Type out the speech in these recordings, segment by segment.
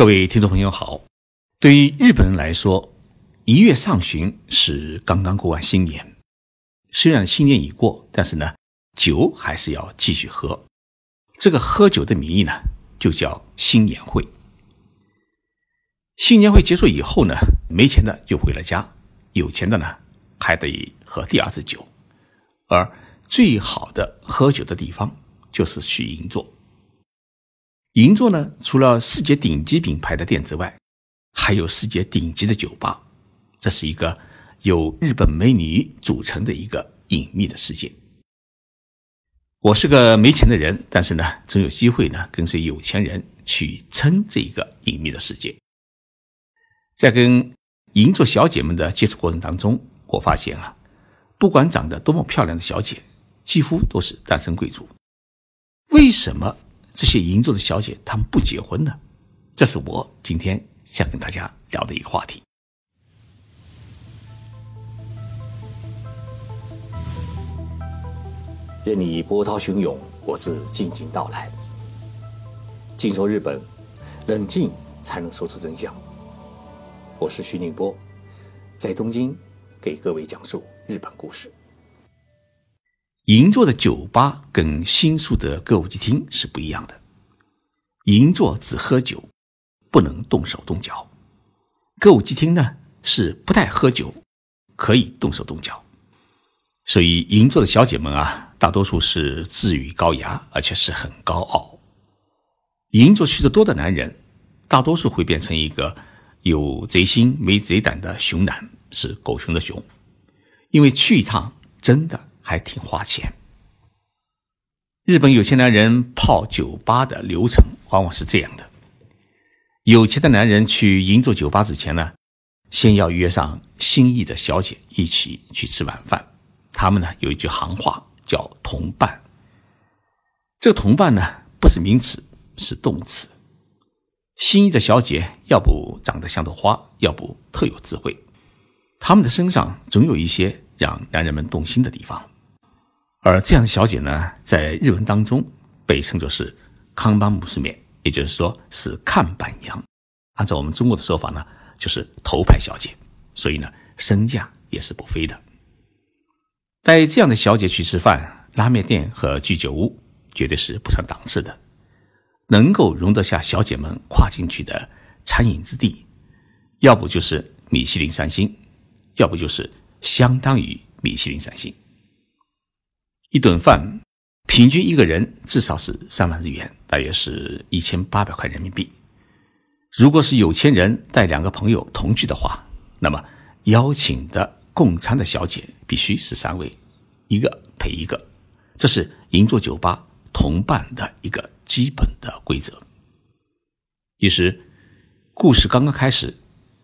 各位听众朋友好，对于日本人来说，一月上旬是刚刚过完新年。虽然新年已过，但是呢，酒还是要继续喝。这个喝酒的名义呢，就叫新年会。新年会结束以后呢，没钱的就回了家，有钱的呢，还得喝第二次酒。而最好的喝酒的地方，就是去银座。银座呢，除了世界顶级品牌的店之外，还有世界顶级的酒吧。这是一个由日本美女组成的一个隐秘的世界。我是个没钱的人，但是呢，总有机会呢，跟随有钱人去撑这一个隐秘的世界。在跟银座小姐们的接触过程当中，我发现啊，不管长得多么漂亮的小姐，几乎都是单身贵族。为什么？这些银座的小姐，她们不结婚呢？这是我今天想跟大家聊的一个话题。任你波涛汹涌，我自静静到来。静说日本，冷静才能说出真相。我是徐宁波，在东京给各位讲述日本故事。银座的酒吧跟新宿的歌舞伎厅是不一样的。银座只喝酒，不能动手动脚；歌舞伎厅呢是不太喝酒，可以动手动脚。所以银座的小姐们啊，大多数是自诩高雅，而且是很高傲。银座去的多的男人，大多数会变成一个有贼心没贼胆的熊男，是狗熊的熊，因为去一趟真的。还挺花钱。日本有钱男人泡酒吧的流程往往是这样的：有钱的男人去银座酒吧之前呢，先要约上心仪的小姐一起去吃晚饭。他们呢有一句行话叫“同伴”。这个“同伴”呢不是名词，是动词。心仪的小姐要不长得像朵花，要不特有智慧，他们的身上总有一些让男人们动心的地方。而这样的小姐呢，在日文当中被称作是康巴姆斯面，也就是说是看板娘。按照我们中国的说法呢，就是头牌小姐。所以呢，身价也是不菲的。带这样的小姐去吃饭，拉面店和居酒屋绝对是不上档次的。能够容得下小姐们跨进去的餐饮之地，要不就是米其林三星，要不就是相当于米其林三星。一顿饭，平均一个人至少是三万日元，大约是一千八百块人民币。如果是有钱人带两个朋友同去的话，那么邀请的共餐的小姐必须是三位，一个陪一个，这是银座酒吧同伴的一个基本的规则。于是，故事刚刚开始，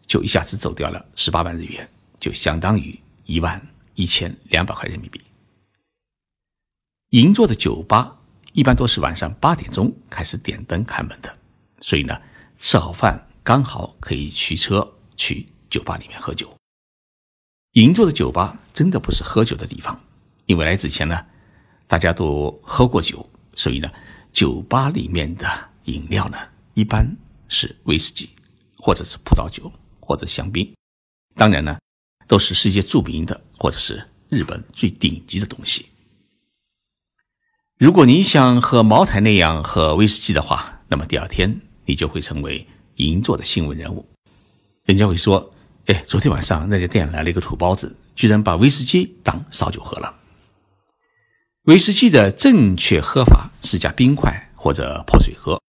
就一下子走掉了十八万日元，就相当于一万一千两百块人民币。银座的酒吧一般都是晚上八点钟开始点灯开门的，所以呢，吃好饭刚好可以驱车去酒吧里面喝酒。银座的酒吧真的不是喝酒的地方，因为来之前呢，大家都喝过酒，所以呢，酒吧里面的饮料呢一般是威士忌，或者是葡萄酒，或者香槟，当然呢，都是世界著名的或者是日本最顶级的东西。如果你想喝茅台那样喝威士忌的话，那么第二天你就会成为银座的新闻人物。人家会说：“哎，昨天晚上那家店来了一个土包子，居然把威士忌当烧酒喝了。”威士忌的正确喝法是加冰块或者破水喝，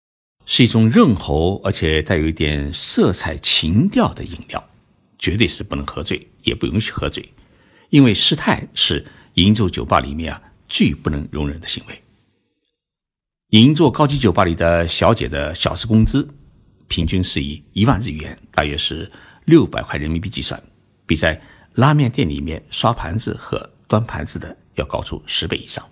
是一种润喉而且带有一点色彩情调的饮料，绝对是不能喝醉，也不允许喝醉，因为失态是银座酒吧里面啊。最不能容忍的行为。银座高级酒吧里的小姐的小时工资平均是以一万日元，大约是六百块人民币计算，比在拉面店里面刷盘子和端盘子的要高出十倍以上。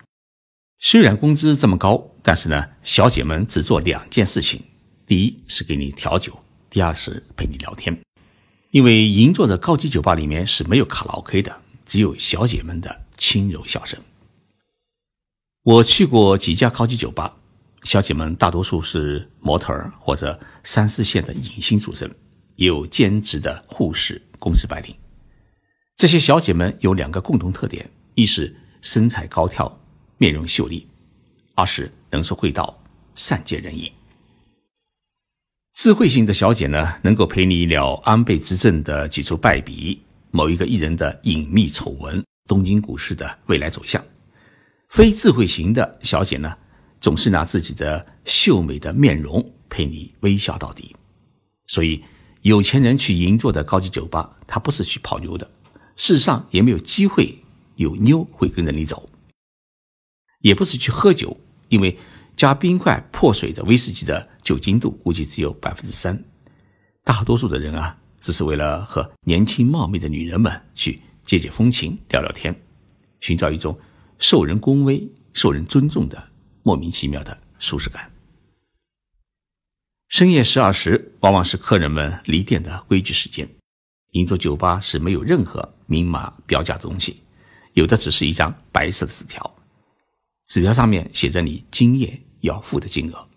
虽然工资这么高，但是呢，小姐们只做两件事情：第一是给你调酒，第二是陪你聊天。因为银座的高级酒吧里面是没有卡拉 OK 的，只有小姐们的轻柔笑声。我去过几家高级酒吧，小姐们大多数是模特儿或者三四线的影星出身，也有兼职的护士、公司白领。这些小姐们有两个共同特点：一是身材高挑、面容秀丽；二是能说会道、善解人意。智慧型的小姐呢，能够陪你聊安倍执政的几处败笔、某一个艺人的隐秘丑闻、东京股市的未来走向。非智慧型的小姐呢？总是拿自己的秀美的面容陪你微笑到底，所以有钱人去银座的高级酒吧，他不是去泡妞的，世上也没有机会有妞会跟着你走，也不是去喝酒，因为加冰块破水的威士忌的酒精度估计只有百分之三，大多数的人啊，只是为了和年轻貌美的女人们去借借风情、聊聊天，寻找一种受人恭维、受人尊重的。莫名其妙的舒适感。深夜十二时，往往是客人们离店的规矩时间。银座酒吧是没有任何明码标价的东西，有的只是一张白色的纸条，纸条上面写着你今夜要付的金额。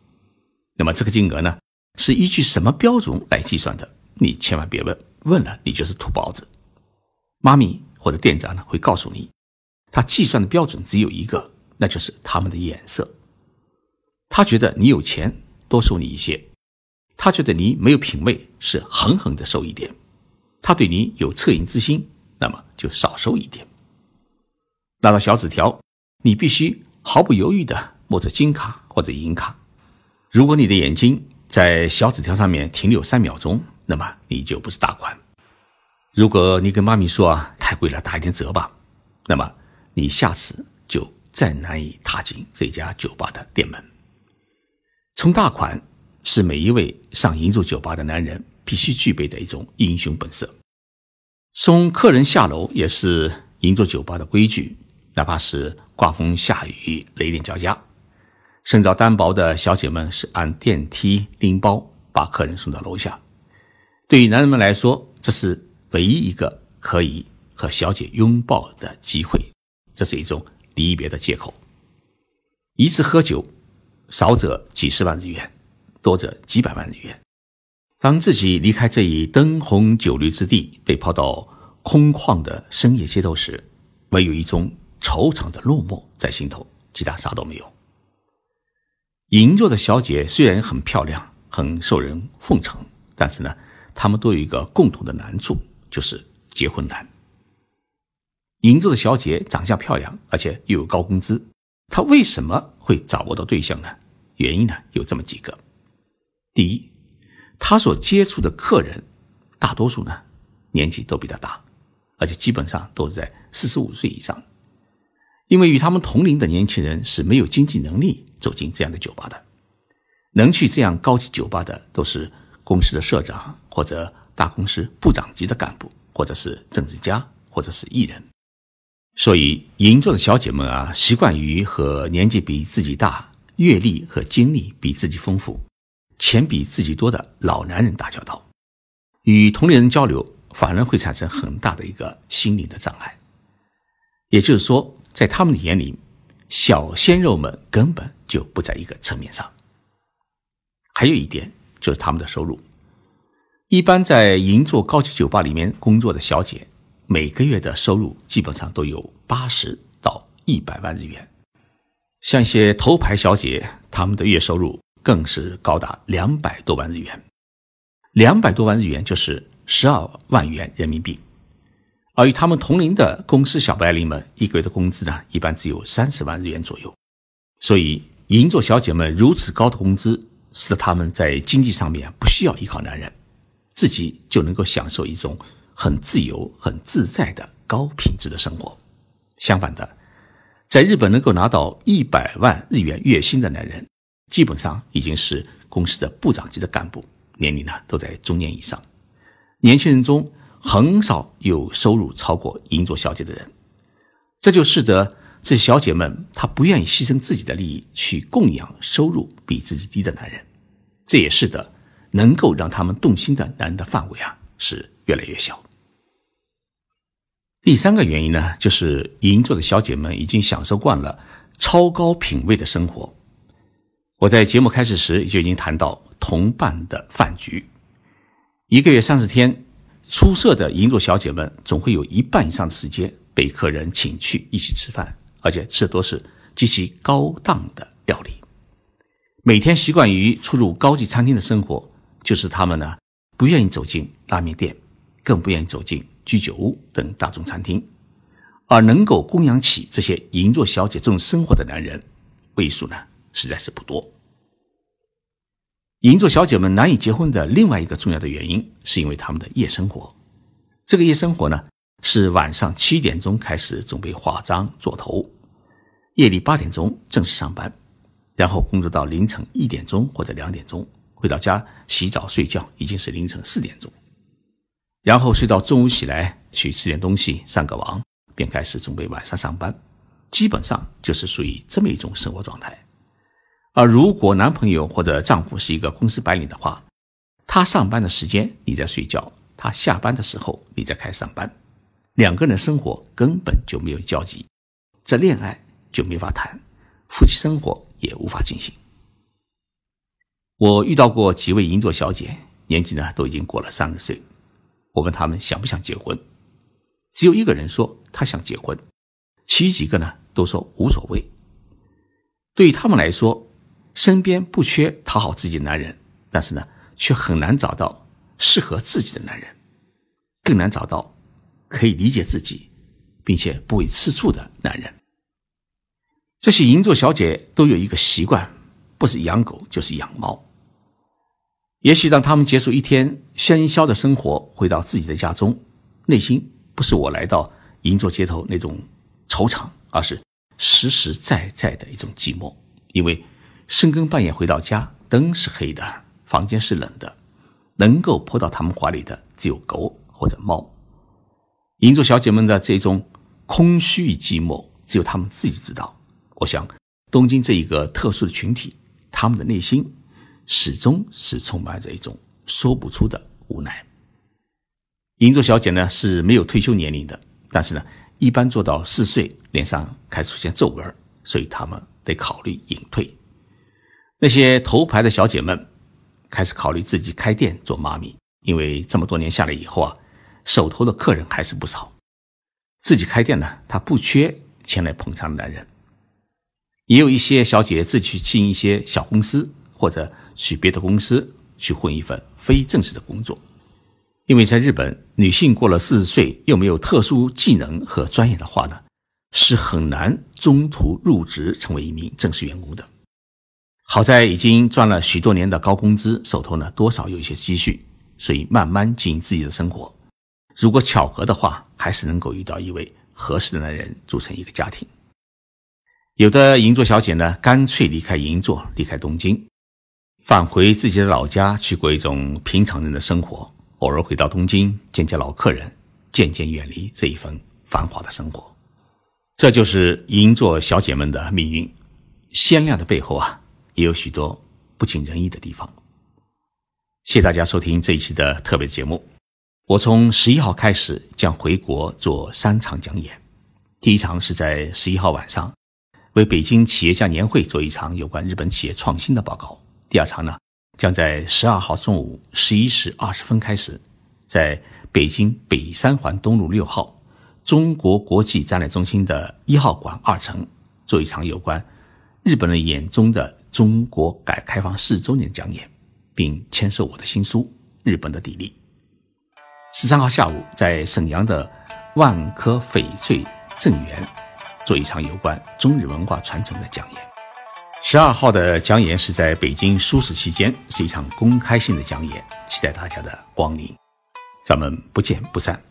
那么这个金额呢，是依据什么标准来计算的？你千万别问，问了你就是土包子。妈咪或者店长呢会告诉你，他计算的标准只有一个，那就是他们的眼色。他觉得你有钱，多收你一些；他觉得你没有品位，是狠狠的收一点；他对你有恻隐之心，那么就少收一点。拿到小纸条，你必须毫不犹豫的摸着金卡或者银卡。如果你的眼睛在小纸条上面停留三秒钟，那么你就不是大款。如果你跟妈咪说啊，太贵了，打一点折吧，那么你下次就再难以踏进这家酒吧的店门。充大款是每一位上银座酒吧的男人必须具备的一种英雄本色。送客人下楼也是银座酒吧的规矩，哪怕是刮风下雨、雷电交加，身着单薄的小姐们是按电梯拎包把客人送到楼下。对于男人们来说，这是唯一一个可以和小姐拥抱的机会，这是一种离别的借口。一次喝酒。少则几十万日元，多则几百万日元。当自己离开这一灯红酒绿之地，被抛到空旷的深夜街头时，唯有一种惆怅的落寞在心头，其他啥都没有。银座的小姐虽然很漂亮，很受人奉承，但是呢，她们都有一个共同的难处，就是结婚难。银座的小姐长相漂亮，而且又有高工资。她为什么会找不到对象呢？原因呢有这么几个：第一，他所接触的客人大多数呢年纪都比他大，而且基本上都是在四十五岁以上。因为与他们同龄的年轻人是没有经济能力走进这样的酒吧的，能去这样高级酒吧的都是公司的社长或者大公司部长级的干部，或者是政治家，或者是艺人。所以，银座的小姐们啊，习惯于和年纪比自己大、阅历和经历比自己丰富、钱比自己多的老男人打交道，与同龄人交流反而会产生很大的一个心理的障碍。也就是说，在他们的眼里，小鲜肉们根本就不在一个层面上。还有一点就是他们的收入，一般在银座高级酒吧里面工作的小姐。每个月的收入基本上都有八十到一百万日元，像一些头牌小姐，她们的月收入更是高达两百多万日元，两百多万日元就是十二万元人民币。而与他们同龄的公司小白领们，一个月的工资呢，一般只有三十万日元左右。所以，银座小姐们如此高的工资，使得她们在经济上面不需要依靠男人，自己就能够享受一种。很自由、很自在的高品质的生活。相反的，在日本能够拿到一百万日元月薪的男人，基本上已经是公司的部长级的干部，年龄呢都在中年以上。年轻人中很少有收入超过银座小姐的人，这就使得这小姐们她不愿意牺牲自己的利益去供养收入比自己低的男人。这也是的，能够让他们动心的男人的范围啊是越来越小。第三个原因呢，就是银座的小姐们已经享受惯了超高品位的生活。我在节目开始时就已经谈到同伴的饭局，一个月三十天，出色的银座小姐们总会有一半以上的时间被客人请去一起吃饭，而且吃的都是极其高档的料理。每天习惯于出入高级餐厅的生活，就是他们呢不愿意走进拉面店，更不愿意走进居酒屋等大众餐厅，而能够供养起这些银座小姐这种生活的男人，位数呢？实在是不多。银座小姐们难以结婚的另外一个重要的原因，是因为他们的夜生活。这个夜生活呢，是晚上七点钟开始准备化妆做头，夜里八点钟正式上班，然后工作到凌晨一点钟或者两点钟，回到家洗澡睡觉已经是凌晨四点钟，然后睡到中午起来去吃点东西上个网，便开始准备晚上上班，基本上就是属于这么一种生活状态。而如果男朋友或者丈夫是一个公司白领的话，他上班的时间你在睡觉，他下班的时候你在开始上班，两个人的生活根本就没有交集，这恋爱就没法谈，夫妻生活也无法进行。我遇到过几位银座小姐，年纪呢都已经过了三十岁，我问他们想不想结婚，只有一个人说他想结婚，其余几个呢都说无所谓。对于他们来说，身边不缺讨好自己的男人，但是呢，却很难找到适合自己的男人，更难找到可以理解自己，并且不会吃醋的男人。这些银座小姐都有一个习惯，不是养狗就是养猫。也许当他们结束一天喧嚣的生活，回到自己的家中，内心不是我来到银座街头那种惆怅，而是实实在在的一种寂寞，因为。深更半夜回到家，灯是黑的，房间是冷的，能够扑到他们怀里的只有狗或者猫。银座小姐们的这种空虚与寂寞，只有他们自己知道。我想，东京这一个特殊的群体，他们的内心始终是充满着一种说不出的无奈。银座小姐呢是没有退休年龄的，但是呢，一般做到四岁，脸上开始出现皱纹，所以他们得考虑隐退。那些头牌的小姐们开始考虑自己开店做妈咪，因为这么多年下来以后啊，手头的客人还是不少。自己开店呢，她不缺前来捧场的男人。也有一些小姐自己去进一些小公司，或者去别的公司去混一份非正式的工作。因为在日本，女性过了四十岁又没有特殊技能和专业的话呢，是很难中途入职成为一名正式员工的。好在已经赚了许多年的高工资，手头呢多少有一些积蓄，所以慢慢经营自己的生活。如果巧合的话，还是能够遇到一位合适的男人，组成一个家庭。有的银座小姐呢，干脆离开银座，离开东京，返回自己的老家，去过一种平常人的生活。偶尔回到东京见见老客人，渐渐远离这一份繁华的生活。这就是银座小姐们的命运。鲜亮的背后啊。也有许多不尽人意的地方。谢谢大家收听这一期的特别节目。我从十一号开始将回国做三场讲演。第一场是在十一号晚上，为北京企业家年会做一场有关日本企业创新的报告。第二场呢，将在十二号中午十一时二十分开始，在北京北三环东路六号中国国际展览中心的一号馆二层做一场有关日本人眼中的。中国改革开放四周年讲演，并签售我的新书《日本的砥砺》。十三号下午，在沈阳的万科翡翠正园做一场有关中日文化传承的讲演。十二号的讲演是在北京书市期间，是一场公开性的讲演，期待大家的光临。咱们不见不散。